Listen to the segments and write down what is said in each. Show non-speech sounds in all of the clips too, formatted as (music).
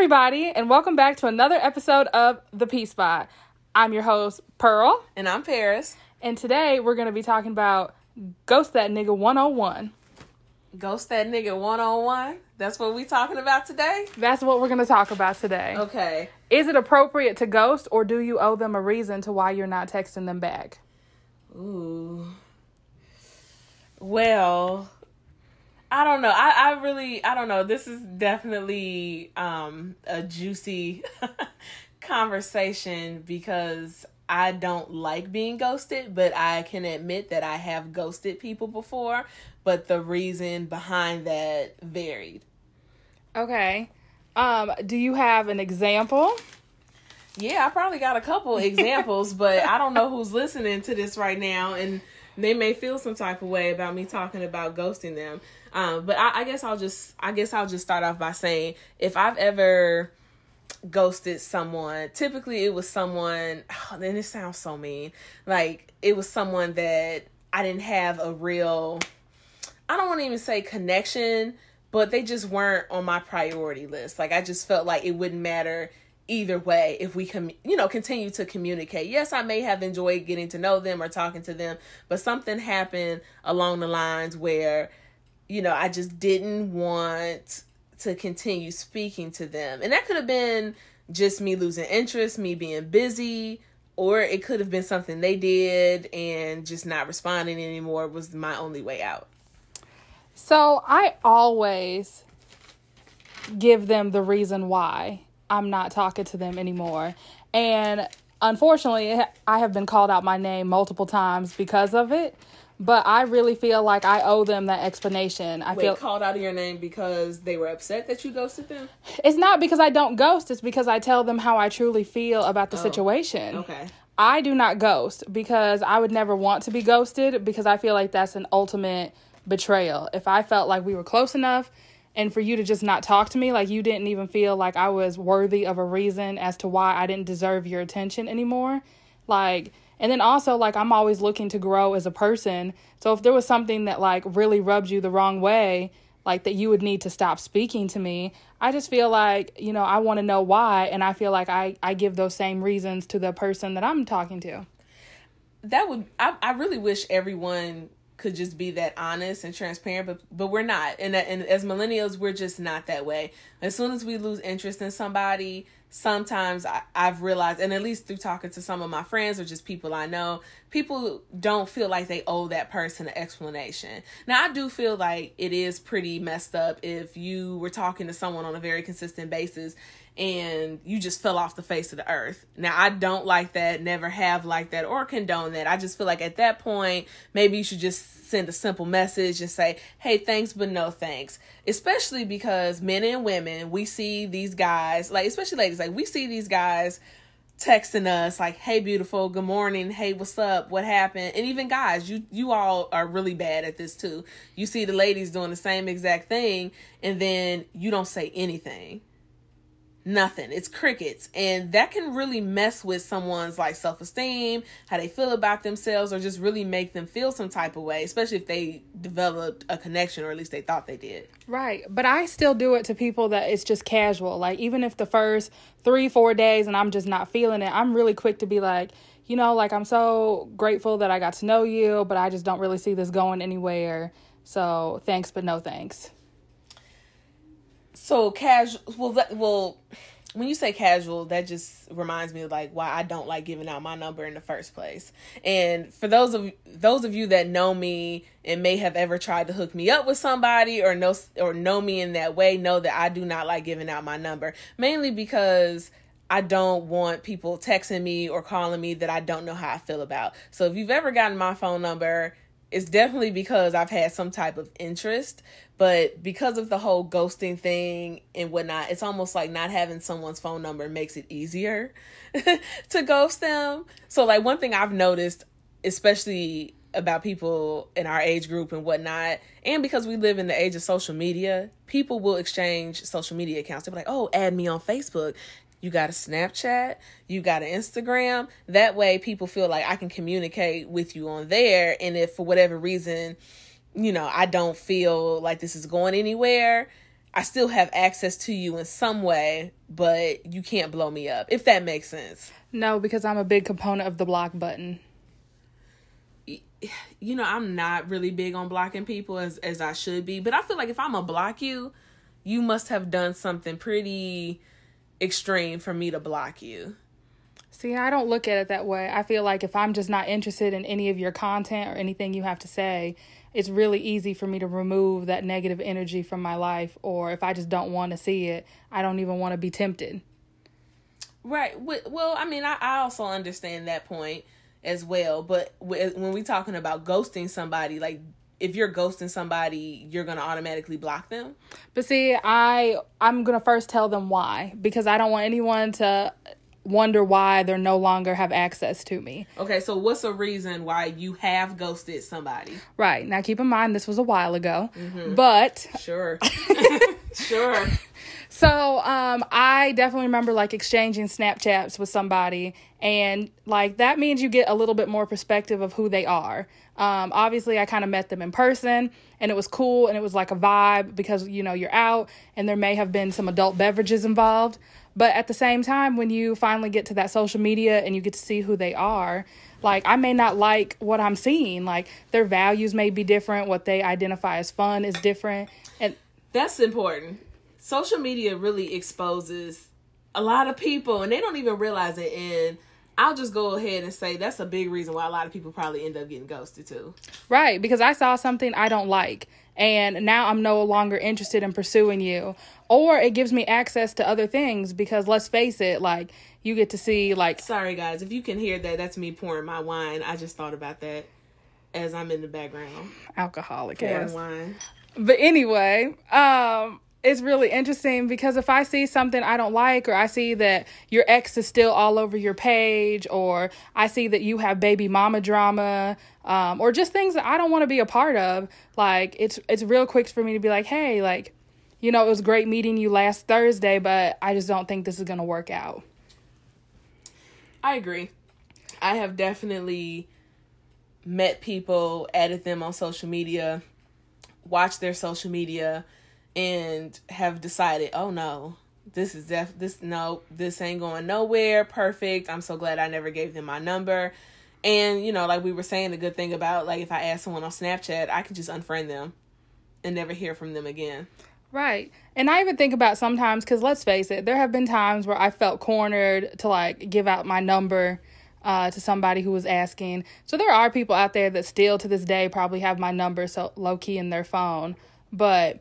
everybody, and welcome back to another episode of The P Spot. I'm your host, Pearl, And I'm Paris. and today we're going to be talking about Ghost That Nigga 101. Ghost that nigga one on one. That's what we talking about today. That's what we're going to talk about today. Okay. Is it appropriate to ghost, or do you owe them a reason to why you're not texting them back? Ooh. Well, I don't know. I, I really I don't know. This is definitely um a juicy (laughs) conversation because I don't like being ghosted, but I can admit that I have ghosted people before, but the reason behind that varied. Okay. Um, do you have an example? Yeah, I probably got a couple (laughs) examples, but I don't know who's listening to this right now, and they may feel some type of way about me talking about ghosting them. Um, but I, I guess I'll just, I guess I'll just start off by saying if I've ever ghosted someone, typically it was someone. Oh, then it sounds so mean. Like it was someone that I didn't have a real. I don't want to even say connection, but they just weren't on my priority list. Like I just felt like it wouldn't matter either way if we can you know continue to communicate. Yes i may have enjoyed getting to know them or talking to them but something happened along the lines where you know i just didn't want to continue speaking to them. And that could have been just me losing interest me being busy or it could have been something they did and just not responding anymore was my only way out. So I always give them the reason why I'm not talking to them anymore. And unfortunately, I have been called out my name multiple times because of it. But I really feel like I owe them that explanation. I Wait, feel called out of your name because they were upset that you ghosted them it's not because I don't ghost, it's because I tell them how I truly feel about the oh, situation. okay I do not ghost because I would never want to be ghosted because I feel like that's an ultimate betrayal. If I felt like we were close enough and for you to just not talk to me, like you didn't even feel like I was worthy of a reason as to why I didn't deserve your attention anymore, like and then also like I'm always looking to grow as a person. So if there was something that like really rubbed you the wrong way, like that you would need to stop speaking to me, I just feel like, you know, I want to know why and I feel like I I give those same reasons to the person that I'm talking to. that would I, I really wish everyone could just be that honest and transparent but but we're not. And and as millennials we're just not that way. As soon as we lose interest in somebody sometimes I, i've realized and at least through talking to some of my friends or just people i know people don't feel like they owe that person an explanation. Now i do feel like it is pretty messed up if you were talking to someone on a very consistent basis and you just fell off the face of the earth. Now, I don't like that, never have like that, or condone that. I just feel like at that point, maybe you should just send a simple message and say, hey, thanks, but no thanks. Especially because men and women, we see these guys, like, especially ladies, like, we see these guys texting us like hey beautiful good morning hey what's up what happened and even guys you you all are really bad at this too you see the ladies doing the same exact thing and then you don't say anything nothing it's crickets and that can really mess with someone's like self-esteem how they feel about themselves or just really make them feel some type of way especially if they developed a connection or at least they thought they did Right. But I still do it to people that it's just casual. Like even if the first 3 4 days and I'm just not feeling it, I'm really quick to be like, you know, like I'm so grateful that I got to know you, but I just don't really see this going anywhere. So, thanks but no thanks. So casual. Well, that, well, when you say casual, that just reminds me of like why I don't like giving out my number in the first place. And for those of those of you that know me and may have ever tried to hook me up with somebody or know or know me in that way, know that I do not like giving out my number. Mainly because I don't want people texting me or calling me that I don't know how I feel about. So if you've ever gotten my phone number, it's definitely because I've had some type of interest, but because of the whole ghosting thing and whatnot, it's almost like not having someone's phone number makes it easier (laughs) to ghost them. So, like, one thing I've noticed, especially about people in our age group and whatnot, and because we live in the age of social media, people will exchange social media accounts. They'll be like, oh, add me on Facebook. You got a Snapchat, you got an Instagram. That way, people feel like I can communicate with you on there. And if for whatever reason, you know, I don't feel like this is going anywhere, I still have access to you in some way, but you can't blow me up, if that makes sense. No, because I'm a big component of the block button. You know, I'm not really big on blocking people as as I should be, but I feel like if I'm gonna block you, you must have done something pretty extreme for me to block you. See, I don't look at it that way. I feel like if I'm just not interested in any of your content or anything you have to say, it's really easy for me to remove that negative energy from my life. Or if I just don't want to see it, I don't even want to be tempted. Right. Well, I mean, I, also understand that point as well. But when we talking about ghosting somebody, like if you're ghosting somebody, you're gonna automatically block them. But see, I I'm gonna first tell them why because I don't want anyone to wonder why they're no longer have access to me. Okay, so what's a reason why you have ghosted somebody? Right. Now keep in mind this was a while ago. Mm-hmm. But Sure. (laughs) (laughs) sure. So, um I definitely remember like exchanging Snapchats with somebody and like that means you get a little bit more perspective of who they are. Um obviously I kind of met them in person and it was cool and it was like a vibe because you know you're out and there may have been some adult beverages involved. But at the same time, when you finally get to that social media and you get to see who they are, like I may not like what I'm seeing. Like their values may be different, what they identify as fun is different. And that's important. Social media really exposes a lot of people and they don't even realize it and I'll just go ahead and say that's a big reason why a lot of people probably end up getting ghosted too. Right, because I saw something I don't like and now I'm no longer interested in pursuing you. Or it gives me access to other things because let's face it, like you get to see like Sorry guys, if you can hear that, that's me pouring my wine. I just thought about that as I'm in the background. Alcoholic pouring wine. But anyway, um it's really interesting because if I see something I don't like, or I see that your ex is still all over your page, or I see that you have baby mama drama, um, or just things that I don't want to be a part of, like it's it's real quick for me to be like, hey, like, you know, it was great meeting you last Thursday, but I just don't think this is gonna work out. I agree. I have definitely met people, added them on social media, watched their social media and have decided, oh no, this is def this no, this ain't going nowhere. Perfect. I'm so glad I never gave them my number. And you know, like we were saying, the good thing about like if I ask someone on Snapchat, I can just unfriend them and never hear from them again. Right. And I even think about sometimes cuz let's face it, there have been times where I felt cornered to like give out my number uh, to somebody who was asking. So there are people out there that still to this day probably have my number so low key in their phone. But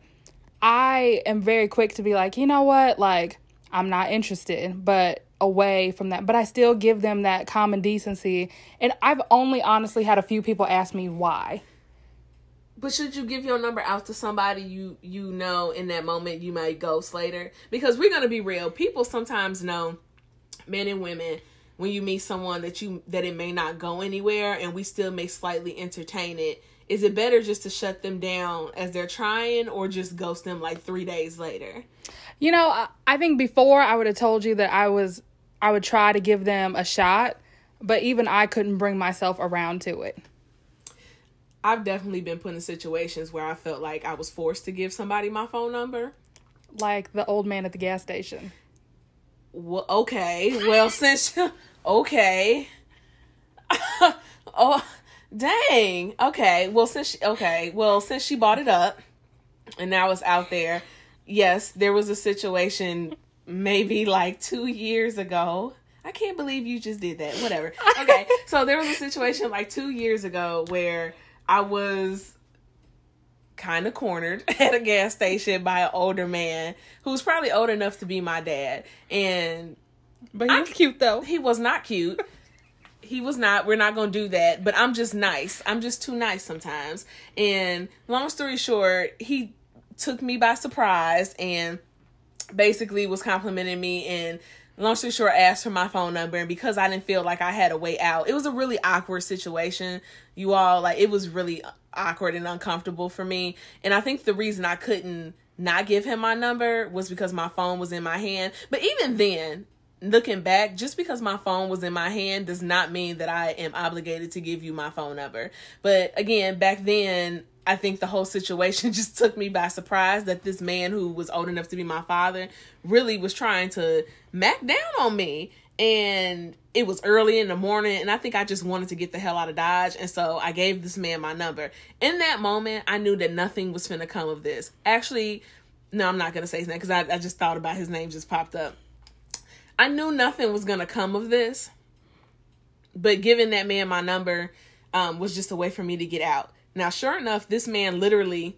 I am very quick to be like, you know what, like I'm not interested, but away from that. But I still give them that common decency. And I've only honestly had a few people ask me why. But should you give your number out to somebody you you know in that moment you might ghost later? Because we're gonna be real. People sometimes know, men and women, when you meet someone that you that it may not go anywhere and we still may slightly entertain it is it better just to shut them down as they're trying or just ghost them like three days later? You know i think before i would have told you that i was i would try to give them a shot but even i couldn't bring myself around to it. I've definitely been put in situations where i felt like i was forced to give somebody my phone number. Like the old man at the gas station. Well okay. Well since (laughs) okay. (laughs) Oh Dang. Okay. Well, since she, okay, well, since she bought it up and now it's out there, yes, there was a situation maybe like 2 years ago. I can't believe you just did that. Whatever. Okay. so there was a situation like 2 years ago where I was kind of cornered (laughs) at a gas station by an older man who's probably old enough to be my dad and but he was I, cute though. He was not cute he was not we're not gonna do that but i'm just nice. I'm just too nice sometimes. And long story short he took me by surprise and basically was complimenting me and long story short asked for my phone number. And because i didn't feel like i had a way out it was a really awkward situation you all. Like it was really awkward and uncomfortable for me. And i think the reason i couldn't not give him my number was because my phone was in my hand. But even then looking back, just because my phone was in my hand does not mean that I am obligated to give you my phone number. But again, back then, I think the whole situation (laughs) just took me by surprise that this man who was old enough to be my father really was trying to mac down on me. And it was early in the morning, and I think I just wanted to get the hell out of Dodge. And so I gave this man my number. In that moment, I knew that nothing was finna come of this. Actually, no, I'm not gonna say his name because I, I just thought about his name just popped up. I knew nothing was gonna come of this, but giving that man my number um, was just a way for me to get out. Now, sure enough, this man literally,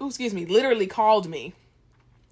oh, excuse me, literally called me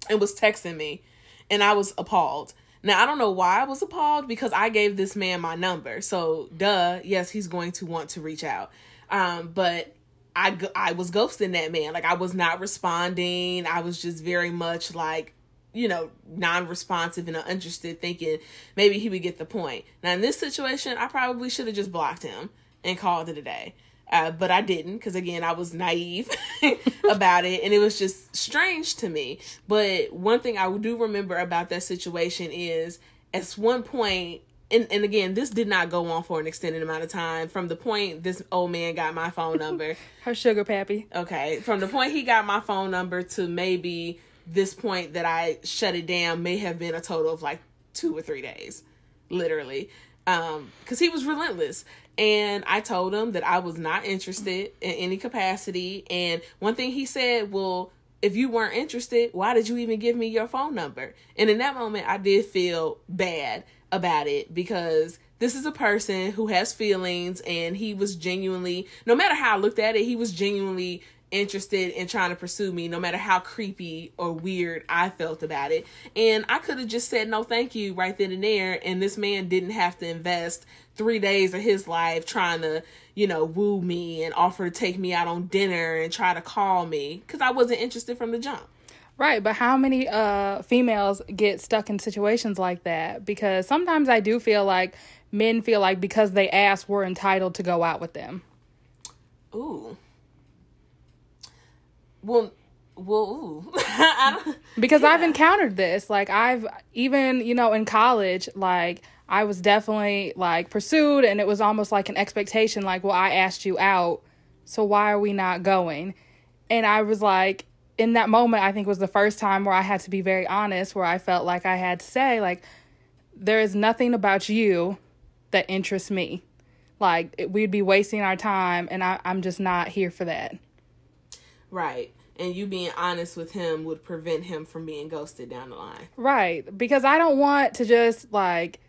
and was texting me, and I was appalled. Now, I don't know why I was appalled because I gave this man my number. So, duh, yes, he's going to want to reach out. Um, but I, I was ghosting that man. Like, I was not responding. I was just very much like, you know, non responsive and uninterested, thinking maybe he would get the point. Now, in this situation, I probably should have just blocked him and called it a day. Uh, but I didn't because again I was naive (laughs) about it, and it was just strange to me. But one thing I do remember about that situation is, at one point, and, and again, this did not go on for an extended amount of time. From the point this old man got my phone number, (laughs) her sugar pappy. Okay, from the point he got my phone number to maybe this point that I shut it down may have been a total of like two or three days, literally, um, because he was relentless. And I told him that I was not interested in any capacity. And one thing he said, well, if you weren't interested, why did you even give me your phone number? And in that moment, I did feel bad about it because this is a person who has feelings and he was genuinely, no matter how I looked at it, he was genuinely interested in trying to pursue me no matter how creepy or weird I felt about it. And I could have just said no thank you right then and there and this man didn't have to invest 3 days of his life trying to, you know, woo me and offer to take me out on dinner and try to call me cuz I wasn't interested from the jump. Right, but how many uh females get stuck in situations like that? Because sometimes I do feel like men feel like because they ask we're entitled to go out with them. Ooh. Well, well, (laughs) because yeah. I've encountered this. Like I've even, you know, in college, like I was definitely like pursued and it was almost like an expectation like, well, I asked you out, so why are we not going? And I was like in that moment I think was the first time where I had to be very honest where I felt like I had to say like there is nothing about you that interests me. Like we'd be wasting our time and I, I'm just not here for that. Right. And you being honest with him would prevent him from being ghosted down the line. Right. Because I don't want to just like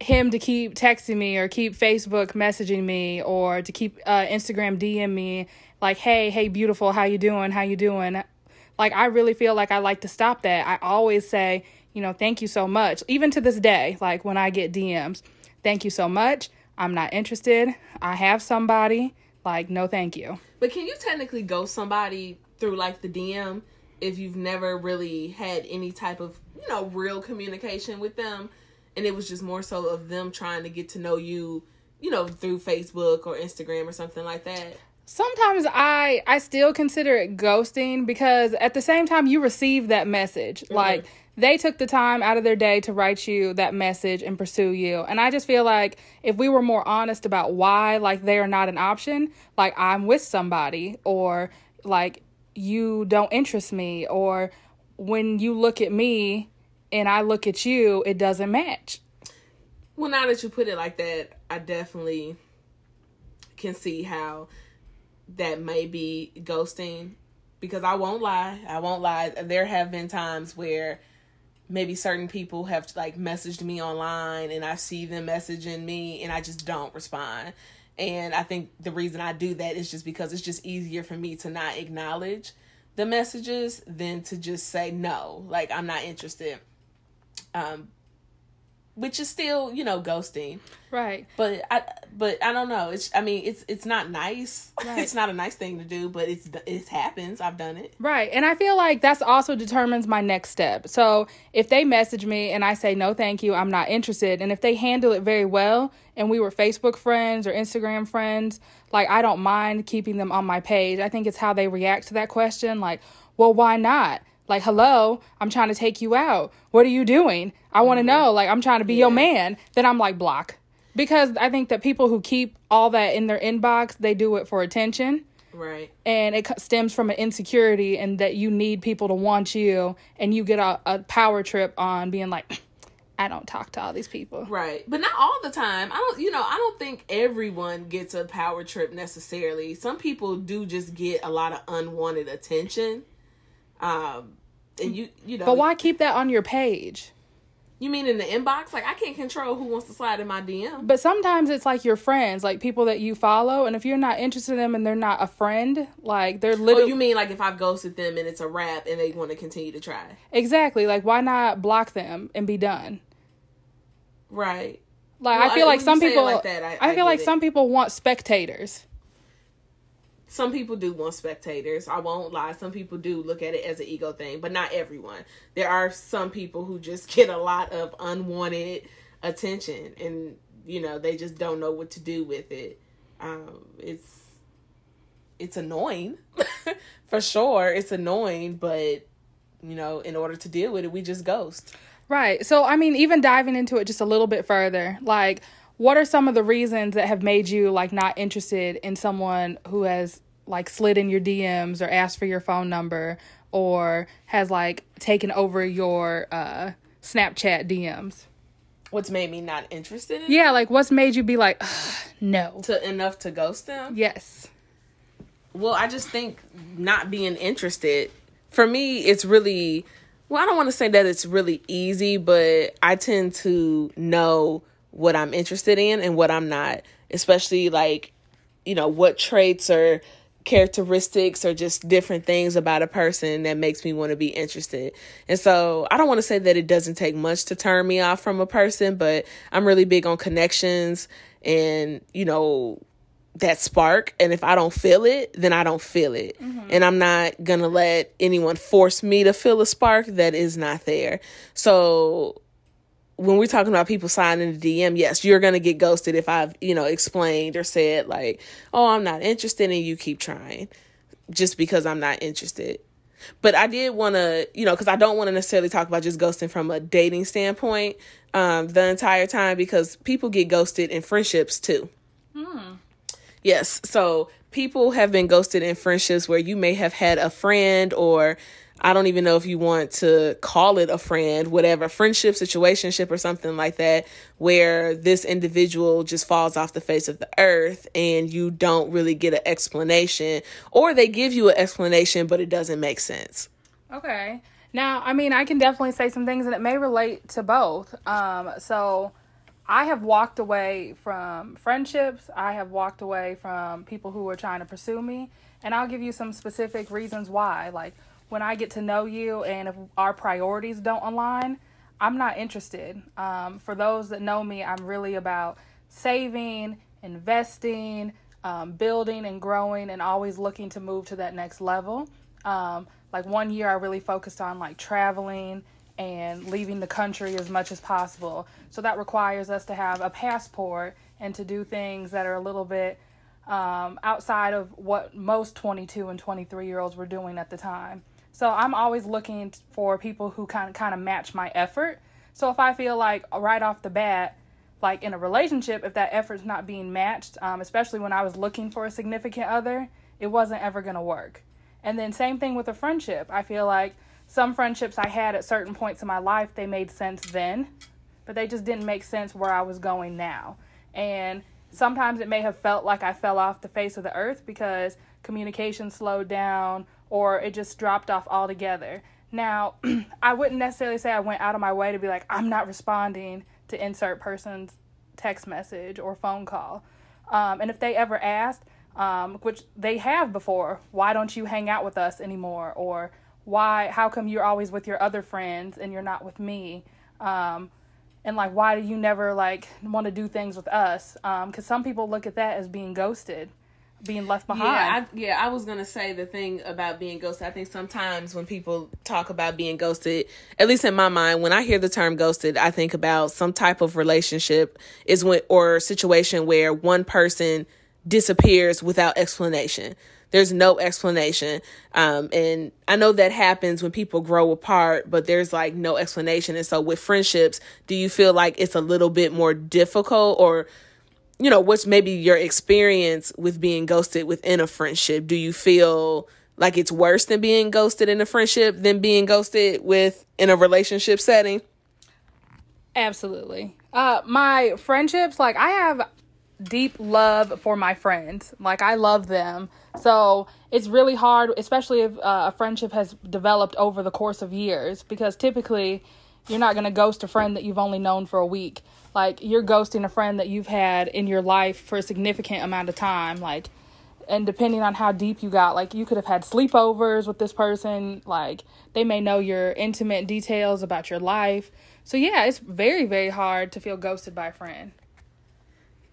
him to keep texting me or keep Facebook messaging me or to keep uh, Instagram DM me like, "Hey, hey beautiful, how you doing? How you doing?" Like I really feel like I like to stop that. I always say, you know, thank you so much. Even to this day, like when I get DMs, thank you so much. I'm not interested. I have somebody. Like, no, thank you. But can you technically ghost somebody through like the DM if you've never really had any type of, you know, real communication with them? And it was just more so of them trying to get to know you, you know, through Facebook or Instagram or something like that. Sometimes I I still consider it ghosting because at the same time you receive that message. Mm-hmm. Like they took the time out of their day to write you that message and pursue you. And I just feel like if we were more honest about why, like, they are not an option, like, I'm with somebody, or like, you don't interest me, or when you look at me and I look at you, it doesn't match. Well, now that you put it like that, I definitely can see how that may be ghosting because I won't lie. I won't lie. There have been times where maybe certain people have like messaged me online and I see them messaging me and I just don't respond. And I think the reason I do that is just because it's just easier for me to not acknowledge the messages than to just say no, like I'm not interested. Um which is still you know ghosting. Right. But i but i don't know. It's i mean it's it's not nice. (laughs) Right. it's not a nice thing to do but it's it happens. I've done it. Right. And i feel like that's also determines my next step. So if they message me and i say no thank you. I'm not interested. And if they handle it very well and we were facebook friends or instagram friends like i don't mind keeping them on my page. I think it's how they react to that question. Like well why not like, hello, I'm trying to take you out. What are you doing? I want to mm-hmm. know. Like, I'm trying to be yeah. your man. Then I'm like, block. Because I think that people who keep all that in their inbox, they do it for attention. Right. And it stems from an insecurity and that you need people to want you and you get a, a power trip on being like (sniffs) I don't talk to all these people. Right. But not all the time. I don't you know, I don't think everyone gets a power trip necessarily. Some people do just get a lot of unwanted attention. Um and you you know But why keep that on your page? You mean in the inbox? Like I can't control who wants to slide in my DM. But sometimes it's like your friends, like people that you follow, and if you're not interested in them and they're not a friend, like they're oh, literally. Oh, you mean like if I've ghosted them and it's a wrap and they want to continue to try? Exactly. Like why not block them and be done? Right. Like well, I feel I, like some people. Like that, I, I, feel like it. some people want spectators some people do want spectators. I won't lie. Some people do look at it as an ego thing, but not everyone. There are some people who just (laughs) get a lot of unwanted attention and you know, they just don't know what to do with it. Um, it's it's annoying. (laughs) For sure, it's annoying, but you know, in order to deal with it, we just ghost. Right. So, I mean, even diving into it just a little bit further, like what are some of the reasons that have made you like not interested in someone who has like slid in your DMs or asked for your phone number or has like taken over your uh Snapchat DMs? What's made me not interested in Yeah, like what's made you be like no. To enough to ghost them? Yes. Well, I just think not being interested for me it's really well, I don't want to say that it's really easy, but I tend to know what I'm interested in and what I'm not, especially like, you know, what traits or characteristics or just different things about a person that makes me want to be interested. And so I don't want to say that it doesn't take much to turn me off from a person, but I'm really big on connections and, you know, that spark and if i don't feel it then i don't feel it mm-hmm. and i'm not gonna let anyone force me to feel a spark that is not there so when we're talking about people signing the DM, yes, you're gonna get ghosted if I've, you know, explained or said like, oh, I'm not interested and you keep trying just because I'm not interested. But I did want to, you know, because I don't want to necessarily talk about just ghosting from a dating standpoint um, the entire time because people get ghosted in friendships too. Hmm. Yes. So people have been ghosted in friendships where you may have had a friend or I don't even know if you want to call it a friend, whatever, friendship, situationship, or something like that, where this individual just falls off the face of the earth and you don't really get an explanation, or they give you an explanation, but it doesn't make sense. Okay. Now, I mean, I can definitely say some things and it may relate to both. Um, so I have walked away from friendships, I have walked away from people who were trying to pursue me, and I'll give you some specific reasons why. Like, when I get to know you and if our priorities don't align, I'm not interested. Um, for those that know me, I'm really about saving, investing, um, building and growing, and always looking to move to that next level. Um, like one year, I really focused on like traveling and leaving the country as much as possible. So that requires us to have a passport and to do things that are a little bit um, outside of what most 22 and 23 year olds were doing at the time. So I'm always looking for people who kind of kind of match my effort. So if I feel like right off the bat, like in a relationship, if that effort's not being matched, um, especially when I was looking for a significant other, it wasn't ever gonna work. And then same thing with a friendship. I feel like some friendships I had at certain points in my life, they made sense then, but they just didn't make sense where I was going now. And sometimes it may have felt like I fell off the face of the earth because communication slowed down or it just dropped off altogether. Now, (clears throat) I wouldn't necessarily say I went out of my way to be like, I'm not responding to insert person's text message or phone call. Um, and if they ever asked, um, which they have before, why don't you hang out with us anymore? Or why, how come you're always with your other friends and you're not with me? Um, and like, why do you never like want to do things with us? Because um, some people look at that as being ghosted being left behind. Yeah, I, yeah, I was gonna say the thing about being ghosted. I think sometimes when people talk about being ghosted, at least in my mind, when I hear the term ghosted, I think about some type of relationship is when or situation where one person disappears without explanation. There's no explanation. Um, and I know that happens when people grow apart, but there's like no explanation. And so with friendships, do you feel like it's a little bit more difficult or you know, what's maybe your experience with being ghosted within a friendship? Do you feel like it's worse than being ghosted in a friendship than being ghosted with in a relationship setting? Absolutely. Uh my friendships like I have deep love for my friends. Like I love them. So, it's really hard especially if uh, a friendship has developed over the course of years because typically you're not going to ghost a friend that you've only known for a week. Like you're ghosting a friend that you've had in your life for a significant amount of time. Like, and depending on how deep you got, like you could have had sleepovers with this person. Like they may know your intimate details about your life. So yeah, it's very very hard to feel ghosted by a friend.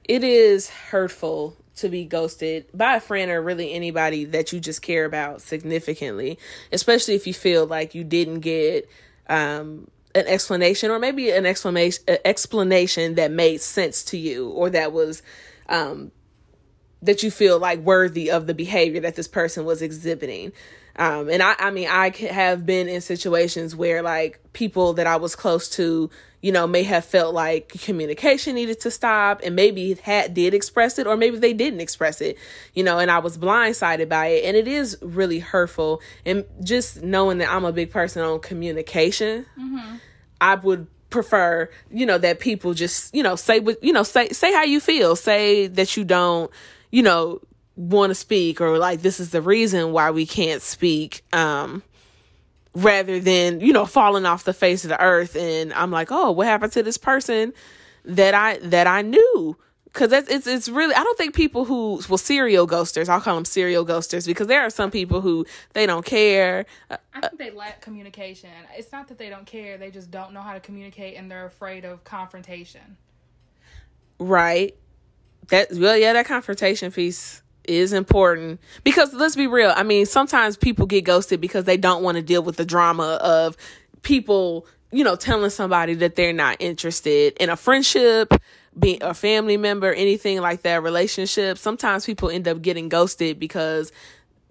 It is hurtful to be ghosted by a friend or really anybody that you just care about significantly, especially if you feel like you didn't get um, an explanation or maybe an explanation explanation that made sense to you or that was um that you feel like worthy of the behavior that this person was exhibiting. Um and i i mean i have been in situations where like people that i was close to you know may have felt like communication needed to stop and maybe had did express it or maybe they didn't express it you know and i was blindsided by it. And it is really hurtful. And just knowing that i'm a big person on communication mm-hmm. I would prefer, you know, that people just, you know, say what, you know, say, say how you feel. Say that you don't, you know, want to speak or like this is the reason why we can't speak. Um, rather than, you know, falling off the face of the earth. And I'm like, oh, what happened to this person that I, that I knew? Because it's, it's it's really I don't think people who well serial ghosters I'll call them serial ghosters because there are some people who they don't care. Uh, I think they lack communication. It's not that they don't care; they just don't know how to communicate and they're afraid of confrontation. Right. That well, yeah, that confrontation piece is important because let's be real. I mean, sometimes people get ghosted because they don't want to deal with the drama of people, you know, telling somebody that they're not interested in a friendship being a family member, anything like that, relationship, sometimes people end up getting ghosted because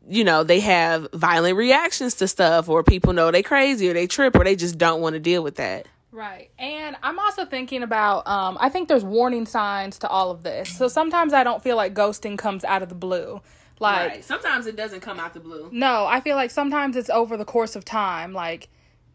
you know they have violent reactions to stuff or people know they crazy or they trip or they just don't want to deal with that. Right. And i'm also thinking about um i think there's warning signs to all of this. So sometimes i don't feel like ghosting comes out of the blue. Like right. sometimes it doesn't come out the blue. No i feel like sometimes it's over the course of time. Like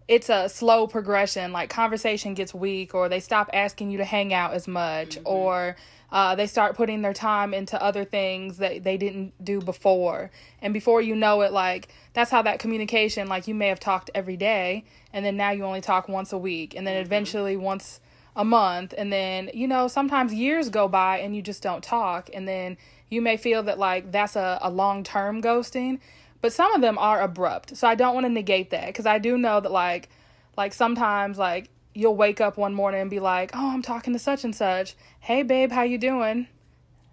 it's a slow progression. Like conversation gets weak, or they stop asking you to hang out as much, mm-hmm. or uh, they start putting their time into other things that they didn't do before. And before you know it, like that's how that communication, like you may have talked every day, and then now you only talk once a week, and then mm-hmm. eventually once a month, and then you know sometimes years go by and you just don't talk, and then you may feel that like that's a, a long term ghosting but some of them are abrupt. So I don't want to negate that because I do know that like like sometimes like you'll wake up one morning and be like, "Oh, I'm talking to such and such. Hey babe, how you doing?"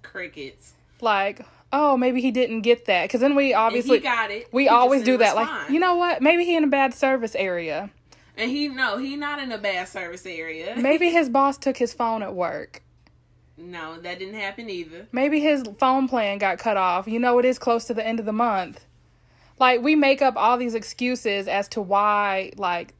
Crickets. Like, "Oh, maybe he didn't get that." Cuz then we obviously got it. We he always do that. Like, you know what? Maybe he in a bad service area. And he no, he not in a bad service area. (laughs) maybe his boss took his phone at work. No, that didn't happen either. Maybe his phone plan got cut off. You know, it is close to the end of the month like we make up all these excuses as to why like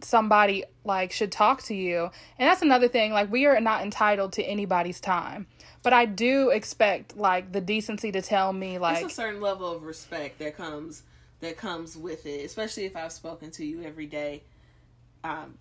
somebody like should talk to you. And that's another thing like we are not entitled to anybody's time. But i do expect like the decency to tell me like it's a certain level of respect that comes that comes with it especially if i've spoken to you every day. Um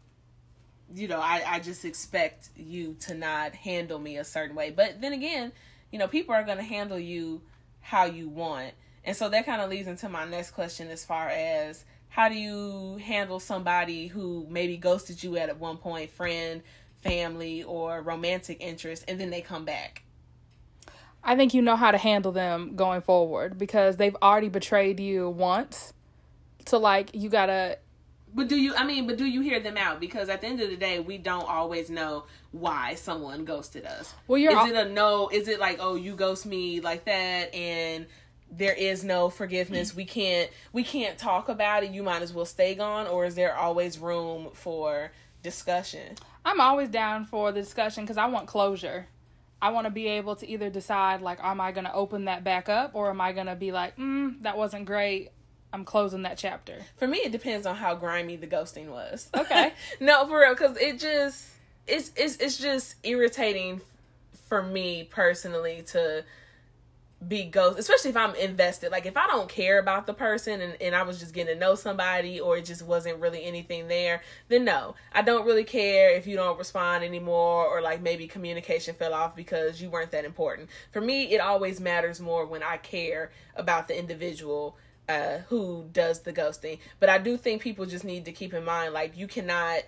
you know i i just expect you to not handle me a certain way. But then again you know people are going to handle you how you want and so that kind of leads into my next question as far as how do you handle somebody who maybe ghosted you at one point, friend, family, or romantic interest, and then they come back? I think you know how to handle them going forward because they've already betrayed you once. So like you gotta but do you I mean, but do you hear them out? Because at the end of the day, we don't always know why someone ghosted us. Well you're Is it a no is it like, oh you ghost me like that and there is no forgiveness. We can't we can't talk about it. You might as well stay gone or is there always room for discussion? I'm always down for the discussion because i want closure. I want to be able to either decide like am i going to open that back up or am i going to be like mm, that wasn't great. I'm closing that chapter. For me it depends on how grimy the ghosting was. Okay. (laughs) No for real because it just it's it's it's just irritating for me personally to be ghost especially if i'm invested. Like if i don't care about the person and, and i was just getting to know somebody or it just wasn't really anything there then no. I don't really care if you don't respond anymore or like maybe communication fell off because you weren't that important. For me it always matters more when i care about the individual uh, who does the ghosting. But i do think people just need to keep in mind like you cannot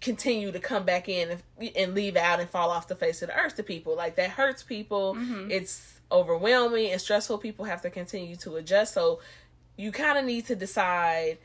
continue to come back in and, and leave out and fall off the face of the earth to people. Like that hurts people. Mm-hmm. it's overwhelming and stressful people have to continue to adjust. So you kind of need to decide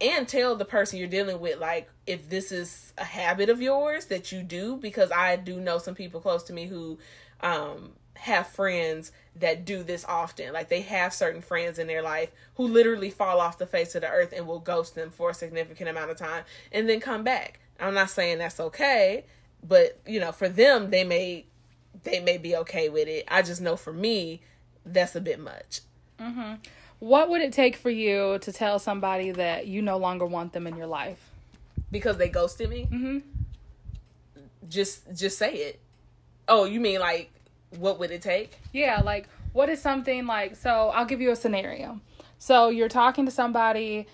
and tell the person you're dealing with like if this is a habit of yours that you do because i do know some people close to me who um have friends that do this often. Like they have certain friends in their life who literally fall off the face of the earth and will ghost them for a significant amount of time and then come back. I'm not saying that's okay but you know for them they may they may be okay with it i just know for me that's a bit much What would it take for you to tell somebody that you no longer want them in your life? because they ghosted me Mhm. just just say it oh you mean like what would it take Yeah, like what is something like so I'll give you a scenario. So you're talking to somebody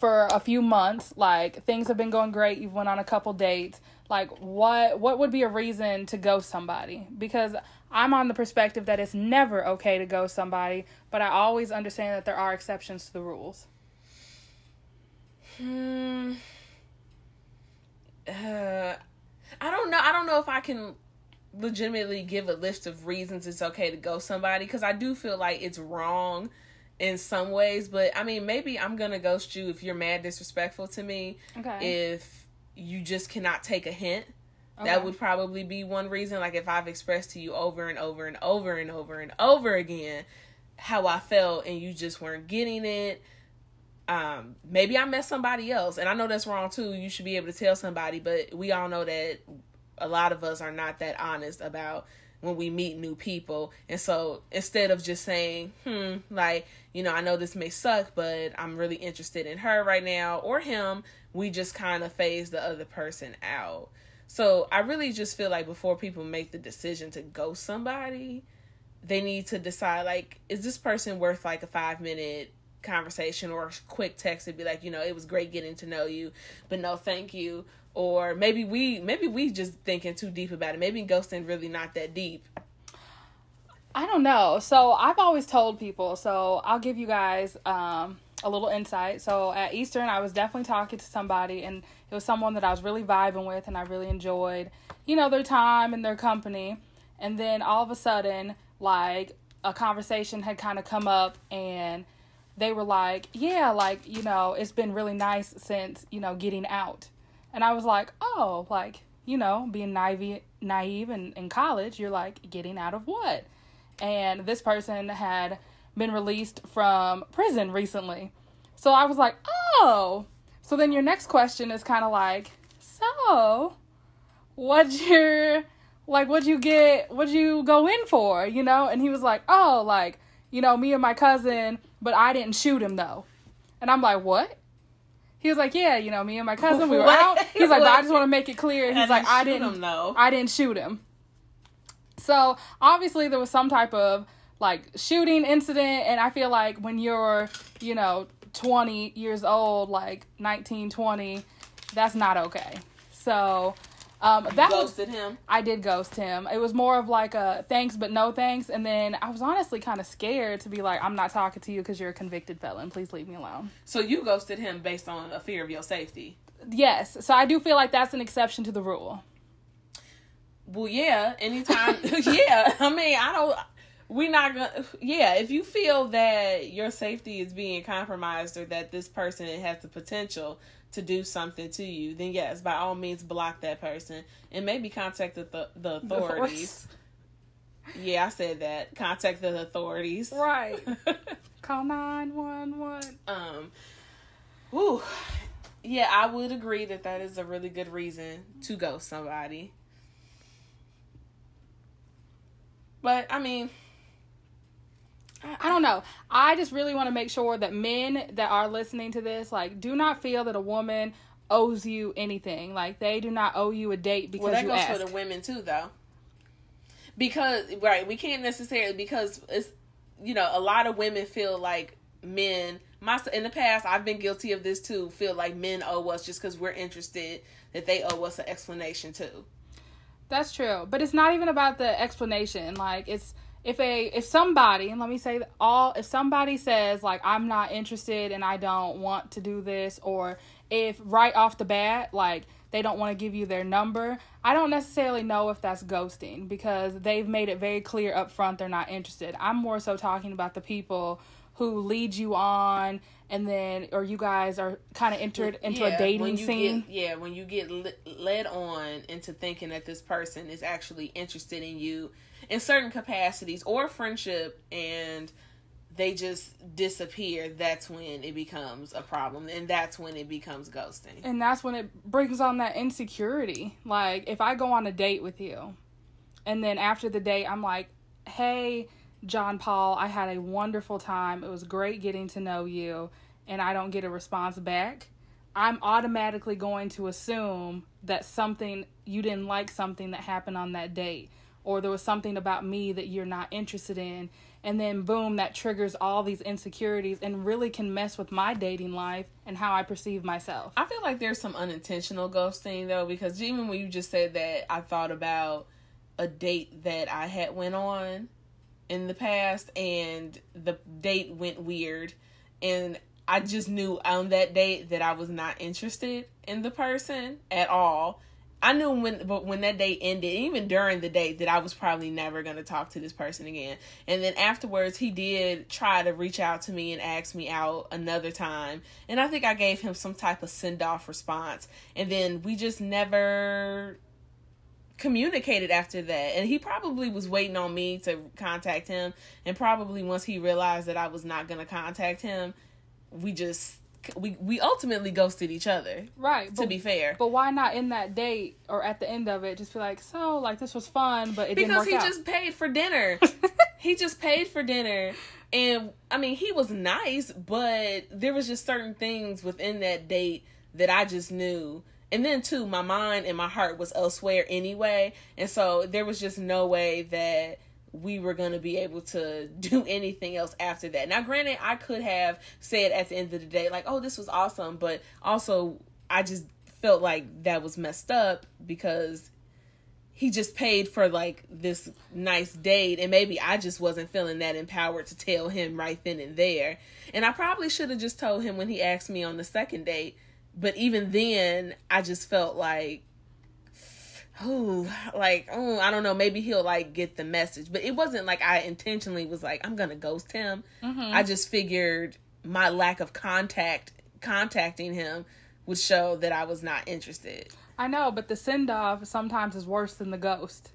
for a few months, like things have been going great, you've went on a couple dates. Like what what would be a reason to ghost somebody? Because I'm on the perspective that it's never okay to ghost somebody, but I always understand that there are exceptions to the rules. Hmm. Uh, I don't know. I don't know if I can legitimately give a list of reasons it's okay to ghost somebody because I do feel like it's wrong in some ways. But I mean, maybe I'm gonna ghost you if you're mad disrespectful to me. Okay. If you just cannot take a hint. Okay. That would probably be one reason. Like if I've expressed to you over and over and over and over and over again how I felt and you just weren't getting it. Um, maybe I met somebody else, and I know that's wrong too. You should be able to tell somebody, but we all know that a lot of us are not that honest about when we meet new people. And so instead of just saying, hmm, like, you know, I know this may suck, but I'm really interested in her right now or him, we just kind of phase the other person out. So I really just feel like before people make the decision to ghost somebody, they need to decide like, is this person worth like a five minute conversation or a quick text and be like, you know, it was great getting to know you, but no thank you. Or maybe we maybe we just thinking too deep about it. Maybe ghosting really not that deep. I don't know. So I've always told people. So I'll give you guys um, a little insight. So at Eastern, I was definitely talking to somebody, and it was someone that I was really vibing with, and I really enjoyed, you know, their time and their company. And then all of a sudden, like a conversation had kind of come up, and they were like, "Yeah, like you know, it's been really nice since you know getting out." And I was like, "Oh, like." You know, being naive, naive in, in college, you're like, getting out of what? and this person had been released from prison recently. So I was like, oh. So then your next question is kind of like, so what'd (laughs) your like what'd you get what'd you go in for, you know? And he was like, oh, like, you know, me and my cousin, but I didn't shoot him though. And I'm like, what? He was like, yeah, you know, me and my cousin, we were out. He's like, but I just want to make it clear. He's like, I didn't, him, though. I didn't shoot him. So obviously there was some type of like shooting incident, and I feel like when you're, you know, 20 years old, like 19, 20, that's not okay. So um, that was Ghosted him. I did ghost him. It was more of like a thanks but no thanks, and then I was honestly kind of scared to be like, I'm not talking to you because you're a convicted felon. Please leave me alone. So you ghosted him based on a fear of your safety. Yes, so I do feel like that's an exception to the rule. Well, yeah. Anytime. (laughs) yeah. I mean, I don't. We're not gonna. Yeah. If you feel that your safety is being compromised or that this person has the potential to do something to you, then yes, by all means, block that person and maybe contact the th- the authorities. Yeah, I said that. Contact the authorities. Right. (laughs) Call 911. um. Whew. Yeah, I would agree that that is a really good reason to ghost somebody. But I mean, I don't know. I just really want to make sure that men that are listening to this, like, do not feel that a woman owes you anything. Like, they do not owe you a date because well, that goes asked. for the women too, though. because right we can't necessarily because it's you know a lot of women feel like men my in the past i've been guilty of this too feel like men owe us just because we're interested that they owe us an explanation too that's true but it's not even about the explanation like it's if a if somebody and let me say all if somebody says like i'm not interested and i don't want to do this or if right off the bat like they don't want to give you their number. I don't necessarily know if that's ghosting because they've made it very clear up front they're not interested. I'm more so talking about the people who lead you on and then or you guys are kind of entered into yeah, a dating scene. Get, yeah, when you get led on into thinking that this person is actually interested in you in certain capacities or friendship and they just disappear, that's when it becomes a problem. And that's when it becomes ghosting. And that's when it brings on that insecurity. Like, if I go on a date with you, and then after the date, I'm like, hey, John Paul, I had a wonderful time. It was great getting to know you, and I don't get a response back. I'm automatically going to assume that something you didn't like something that happened on that date, or there was something about me that you're not interested in. And then boom that triggers all these insecurities and really can mess with my dating life and how I perceive myself. I feel like there's some unintentional ghosting though because even when you just said that I thought about a date that I had went on in the past and the date went weird. And I just knew on that date that I was not interested in the person at all I knew when but when that date ended, even during the date, that I was probably never gonna talk to this person again. And then afterwards, he did try to reach out to me and ask me out another time, and I think I gave him some type of send off response. And then we just never communicated after that. And he probably was waiting on me to contact him, and probably once he realized that I was not gonna contact him, we just we we ultimately ghosted each other. Right. To but, be fair. But why not in that date or at the end of it just be like, so like this was fun, but it because didn't work he just paid for dinner. (laughs) he just paid for dinner. And I mean, he was nice, but there was just certain things within that date that I just knew. And then too, my mind and my heart was elsewhere anyway, and so there was just no way that we were going to be able to (laughs) do anything else after that. Now, granted, I could have said at the end of the day, like, oh, this was awesome, but also I just felt like that was messed up because he just paid for like this nice date and maybe I just wasn't feeling that empowered to tell him right then and there. And I probably should have just told him when he asked me on the second date, but even then I just felt like oh, like, oh, I don't know, maybe he'll like get the message. But it wasn't like I intentionally was like, I'm gonna ghost him. Mm-hmm. I just figured my lack of contact contacting him would show that I was not interested. I know, but the send off sometimes is worse than the ghost.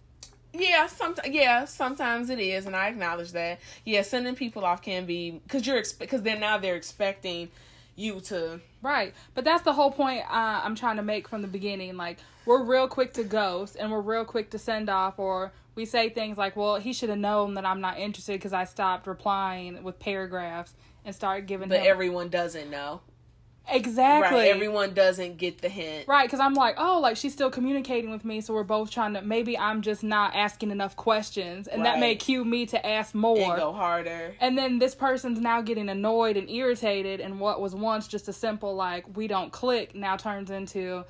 Yeah, sometimes yeah, sometimes it is, and I acknowledge that. Yeah, sending people off can be because you're because then now they're expecting you to right. But that's the whole point uh, i'm trying to make from the beginning. Like we're real quick to ghost and we're real quick to send off or we say things like well he should have known that i'm not interested because i stopped replying with paragraphs and started giving but him... everyone doesn't know Exactly. Right. Everyone doesn't get the hint. Right, because I'm like, oh, like she's still communicating with me, so we're both trying to. Maybe I'm just not asking enough questions, and right. that may cue me to ask more and go harder. And then this person's now getting annoyed and irritated, and what was once just a simple like we don't click now turns into,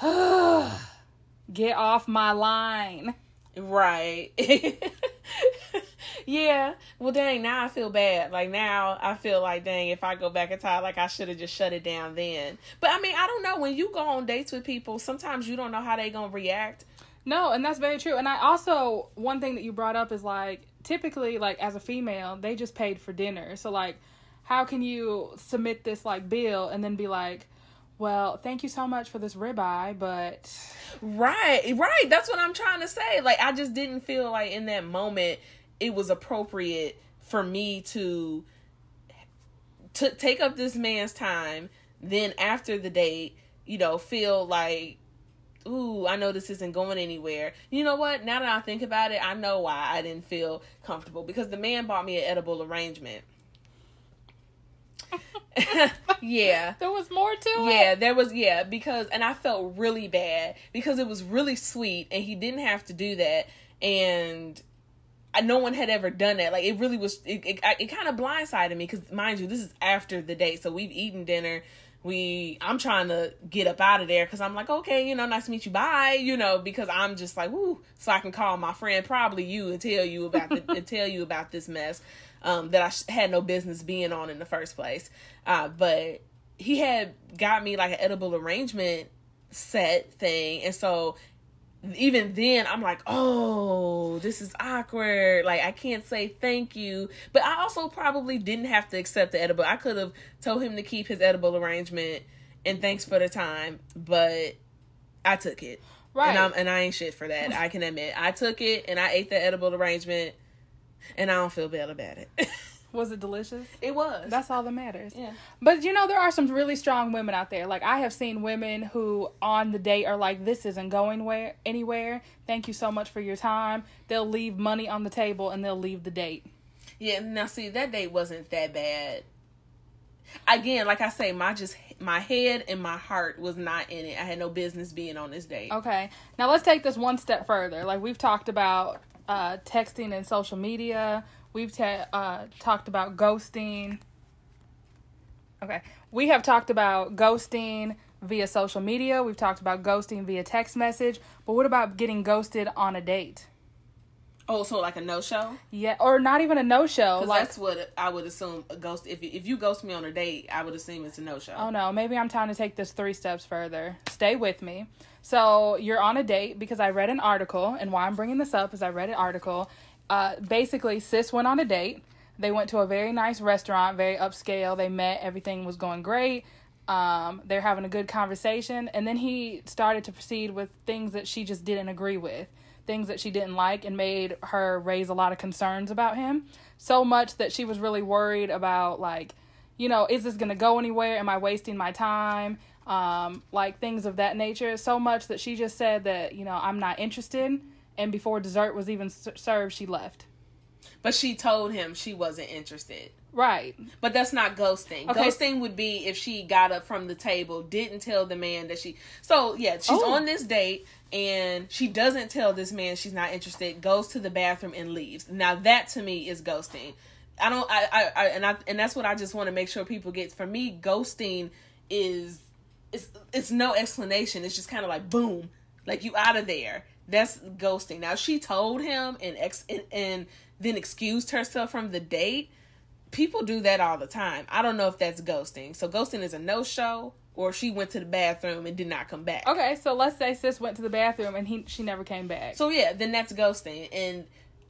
(sighs) get off my line. Right. (laughs) yeah. Well, dang, now I feel bad. Like, now I feel like, dang, if I go back in time, like, I should have just shut it down then. But, I mean, I don't know. When you go on dates with people, sometimes you don't know how they're going to react. No, and that's very true. And I also, one thing that you brought up is like, typically, like, as a female, they just paid for dinner. So, like, how can you submit this, like, bill and then be like, well, thank you so much for this ribeye, but right, right. That's what I'm trying to say. Like, I just didn't feel like in that moment it was appropriate for me to to take up this man's time. Then after the date, you know, feel like ooh, I know this isn't going anywhere. You know what? Now that I think about it, I know why I didn't feel comfortable because the man bought me an edible arrangement. (laughs) yeah. There was more to it. Yeah, there was yeah, because and I felt really bad because it was really sweet and he didn't have to do that. and I, no one had ever done that. Like it really was. It it, it kind of blindsided me because mind you, this is after the date, so we've eaten dinner. We I'm trying to get up out of there because I'm like, okay, you know, nice to meet you. Bye, you know, because I'm just like, woo, so I can call my friend, probably you, and tell you about the (laughs) and tell you about this mess um, that I sh- had no business being on in the first place. Uh, but he had got me like an edible arrangement set thing, and so even then I'm like, oh, this is awkward. Like I can't say thank you. But I also probably didn't have to accept the edible. I could have told him to keep his edible arrangement and thanks for the time, but I took it. Right. And I'm and I ain't shit for that. I can admit. I took it and I ate the edible arrangement and I don't feel bad about it. (laughs) Was it delicious? It was. That's all that matters. Yeah. But you know, there are some really strong women out there. Like I have seen women who on the date are like, "This isn't going where anywhere. Thank you so much for your time." They'll leave money on the table and they'll leave the date. Yeah. Now, see, that date wasn't that bad. Again, like I say, my just my head and my heart was not in it. I had no business being on this date. Okay. Now let's take this one step further. Like we've talked about uh, texting and social media We've ta- uh, talked about ghosting. Okay. We have talked about ghosting via social media. We've talked about ghosting via text message. But what about getting ghosted on a date? Oh, so like a no show? Yeah, or not even a no show. Like that's what I would assume. A ghost. If if you ghost me on a date, I would assume it's a no show. Oh no, maybe I'm trying to take this three steps further. Stay with me. So you're on a date because I read an article, and why I'm bringing this up is I read an article, uh, basically, sis went on a date. They went to a very nice restaurant, very upscale. They met, everything was going great. Um, they're having a good conversation, and then he started to proceed with things that she just didn't agree with, things that she didn't like, and made her raise a lot of concerns about him. So much that she was really worried about, like, you know, is this gonna go anywhere? Am I wasting my time? Um, like things of that nature. So much that she just said that, you know, I'm not interested and before dessert was even served, she left. But she told him she wasn't interested. Right. But that's not ghosting. Okay. Ghosting would be if she got up from the table, didn't tell the man that she. So, yeah, she's oh. on this date and she doesn't tell this man she's not interested, goes to the bathroom and leaves. Now, that to me is ghosting. I don't, I, I, I and I, and that's what I just want to make sure people get. For me, ghosting is, it's, it's no explanation. It's just kind of like, boom, like you out of there that's ghosting. Now she told him and ex and, and then excused herself from the date. People do that all the time. I don't know if that's ghosting. So ghosting is a no show or she went to the bathroom and did not come back. Okay, so let's say sis went to the bathroom and he she never came back. So yeah, then that's ghosting and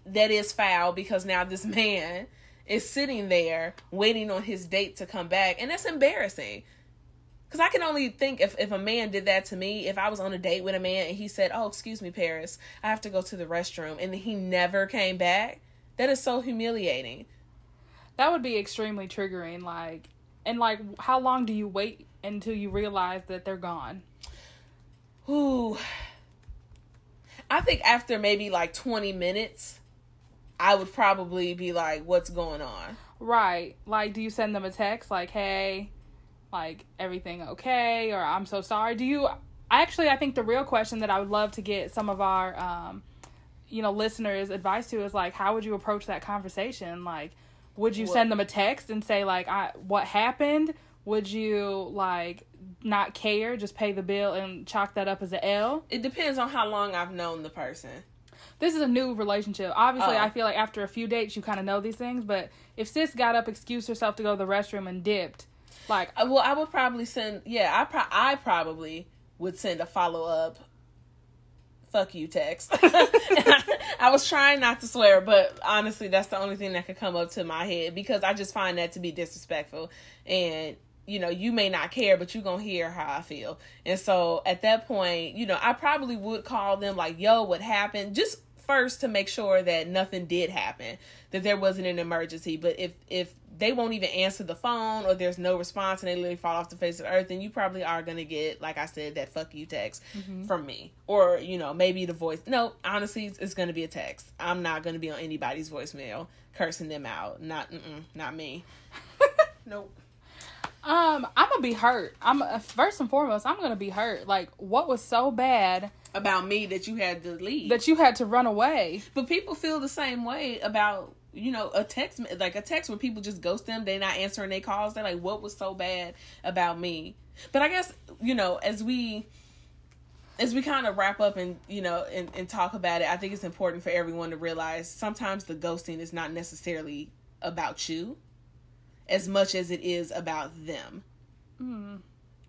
that is foul because now this man is sitting there waiting on his date to come back and that's embarrassing because I can only think if, if a man did that to me, if I was on a date with a man and he said, Oh, excuse me, Paris, I have to go to the restroom, and he never came back, that is so humiliating. That would be extremely triggering. Like, and like, how long do you wait until you realize that they're gone? Ooh. I think after maybe like 20 minutes, I would probably be like, What's going on? Right. Like, do you send them a text like, Hey, like everything okay or I'm so sorry. Do you I actually I think the real question that I would love to get some of our um you know listeners advice to is like how would you approach that conversation? Like would you what? send them a text and say like I what happened? Would you like not care, just pay the bill and chalk that up as a L? It depends on how long I've known the person. This is a new relationship. Obviously, oh. I feel like after a few dates, you kind of know these things. But if sis got up, excused herself to go to the restroom, and dipped, like, well, I would probably send. Yeah, I pro- I probably would send a follow up. Fuck you text. I, (laughs) I was trying not to swear, but honestly, that's the only thing that could come up to my head because I just find that to be disrespectful. And you know, you may not care, but you're gonna hear how I feel. And so at that point, you know, I probably would call them like, yo, what happened? Just first to make sure that nothing did happen, that there wasn't an emergency. But if if they won't even answer the phone or there's no response and they literally fall off the face of the earth, then you probably are gonna get, like I said, that fuck you text mm-hmm. from me. Or, you know, maybe the voice no, honestly it's, it's gonna be a text. I'm not gonna be on anybody's voicemail cursing them out. Not not me. (laughs) nope. Um, I'm gonna be hurt. I'm first and foremost, I'm gonna be hurt. Like, what was so bad about me that you had to leave. that you had to run away. but people feel the same way about you know a text like a text where people just ghost them. They're not answering their calls. They're like, "What was so bad about me?" But I guess you know as we as we kind of wrap up and you know and, and talk about it, I think it's important for everyone to realize sometimes the ghosting is not necessarily about you as much as it is about them. Mm.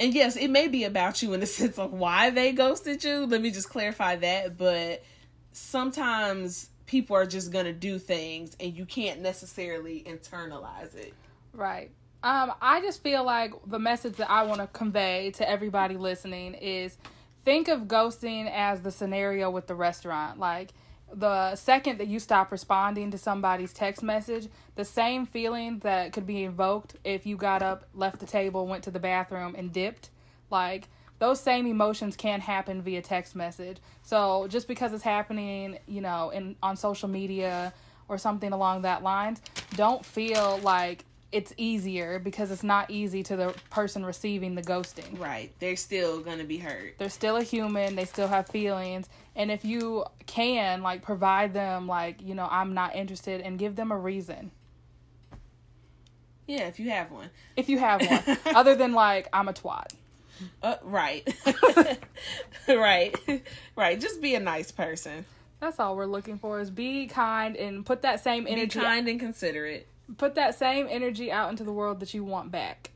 And yes, it may be about you in the (laughs) sense of why they ghosted you. Let me just clarify that. But sometimes people are just to do things and you can't necessarily internalize it. Right. Um, I just feel like the message that I want to convey to everybody listening is think of ghosting as the scenario with the restaurant. Like the second that you stop responding to somebody's text message, the same feeling that could be invoked if you got up, left the table, went to the bathroom, and dipped. Like those same emotions can happen via text message. So just because it's happening, you know, in on social media or something along that lines, don't feel like it's easier because it's not easy to the person receiving the ghosting. Right. They're still going to be hurt. They're still a human, they still have feelings, and if you can like provide them like, you know, I'm not interested and give them a reason. Yeah, if you have one. If you have one, (laughs) other than like I'm a twat. Uh, right. (laughs) right. Right. Just be a nice person. That's all we're looking for is be kind and put that same Be energy kind and considerate. put that same energy out into the world that you want back.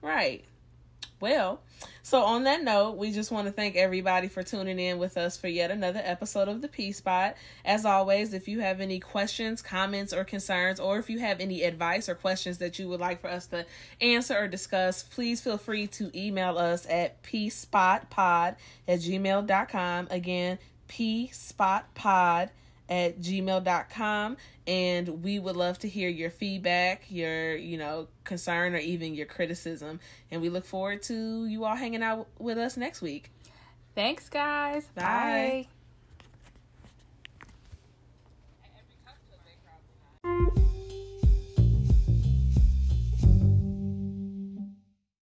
Right. Well, so on that note, we just want to thank everybody for tuning in with us for yet another episode of the P Spot. As always, if you have any questions, comments, or concerns, or if you have any advice or questions that you would like for us to answer or discuss, please feel free to email us at pspotpod at gmail.com. Again, pspotpod at gmail.com and we would love to hear your feedback your you know concern or even your criticism and we look forward to you all hanging out with us next week thanks guys bye. bye.